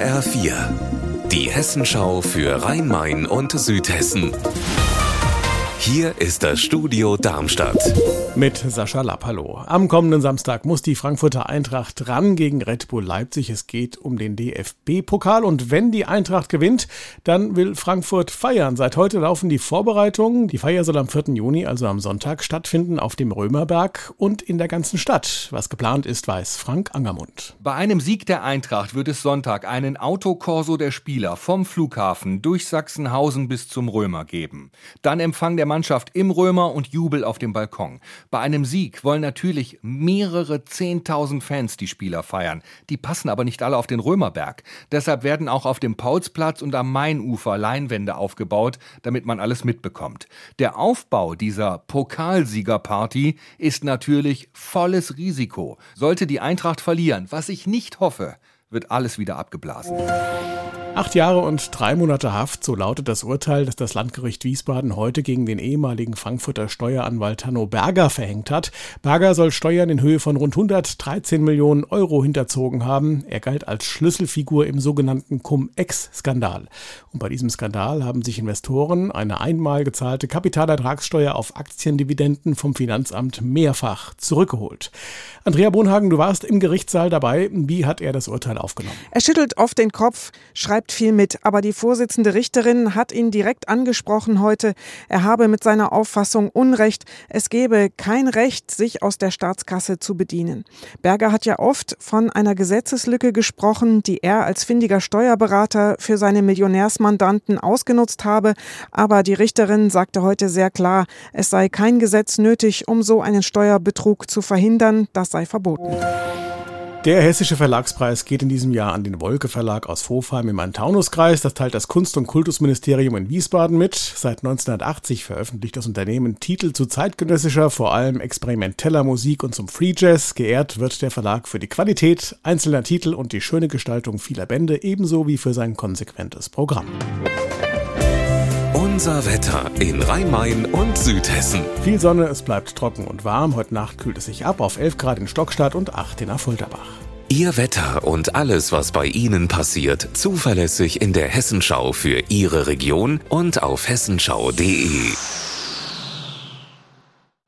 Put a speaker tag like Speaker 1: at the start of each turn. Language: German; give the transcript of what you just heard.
Speaker 1: HR4, die Hessenschau für Rhein-Main und Südhessen. Hier ist das Studio Darmstadt.
Speaker 2: Mit Sascha Lapp, hallo. Am kommenden Samstag muss die Frankfurter Eintracht ran gegen Red Bull Leipzig. Es geht um den DFB-Pokal und wenn die Eintracht gewinnt, dann will Frankfurt feiern. Seit heute laufen die Vorbereitungen. Die Feier soll am 4. Juni, also am Sonntag, stattfinden auf dem Römerberg und in der ganzen Stadt. Was geplant ist, weiß Frank Angermund.
Speaker 3: Bei einem Sieg der Eintracht wird es Sonntag einen Autokorso der Spieler vom Flughafen durch Sachsenhausen bis zum Römer geben. Dann Empfang der Mannschaft im Römer und Jubel auf dem Balkon. Bei einem Sieg wollen natürlich mehrere Zehntausend Fans die Spieler feiern. Die passen aber nicht alle auf den Römerberg. Deshalb werden auch auf dem Paulsplatz und am Mainufer Leinwände aufgebaut, damit man alles mitbekommt. Der Aufbau dieser Pokalsiegerparty ist natürlich volles Risiko. Sollte die Eintracht verlieren, was ich nicht hoffe, wird alles wieder abgeblasen.
Speaker 2: Acht Jahre und drei Monate Haft, so lautet das Urteil, das das Landgericht Wiesbaden heute gegen den ehemaligen Frankfurter Steueranwalt Hanno Berger verhängt hat. Berger soll Steuern in Höhe von rund 113 Millionen Euro hinterzogen haben. Er galt als Schlüsselfigur im sogenannten Cum-Ex-Skandal. Und bei diesem Skandal haben sich Investoren eine einmal gezahlte Kapitalertragssteuer auf Aktiendividenden vom Finanzamt mehrfach zurückgeholt. Andrea Bonhagen, du warst im Gerichtssaal dabei. Wie hat er das Urteil aufgenommen?
Speaker 4: Er schüttelt oft den Kopf, schreibt schreibt viel mit, aber die Vorsitzende Richterin hat ihn direkt angesprochen heute. Er habe mit seiner Auffassung Unrecht. Es gebe kein Recht, sich aus der Staatskasse zu bedienen. Berger hat ja oft von einer Gesetzeslücke gesprochen, die er als findiger Steuerberater für seine Millionärsmandanten ausgenutzt habe. Aber die Richterin sagte heute sehr klar, es sei kein Gesetz nötig, um so einen Steuerbetrug zu verhindern. Das sei verboten.
Speaker 2: Der Hessische Verlagspreis geht in diesem Jahr an den Wolke Verlag aus Hofheim im Main-Taunus-Kreis. Das teilt das Kunst- und Kultusministerium in Wiesbaden mit. Seit 1980 veröffentlicht das Unternehmen Titel zu zeitgenössischer, vor allem experimenteller Musik und zum Free Jazz. Geehrt wird der Verlag für die Qualität einzelner Titel und die schöne Gestaltung vieler Bände, ebenso wie für sein konsequentes Programm.
Speaker 1: Unser Wetter in Rhein-Main und Südhessen.
Speaker 2: Viel Sonne, es bleibt trocken und warm. Heute Nacht kühlt es sich ab auf 11 Grad in Stockstadt und 8 in Affolterbach.
Speaker 1: Ihr Wetter und alles, was bei Ihnen passiert, zuverlässig in der Hessenschau für Ihre Region und auf hessenschau.de.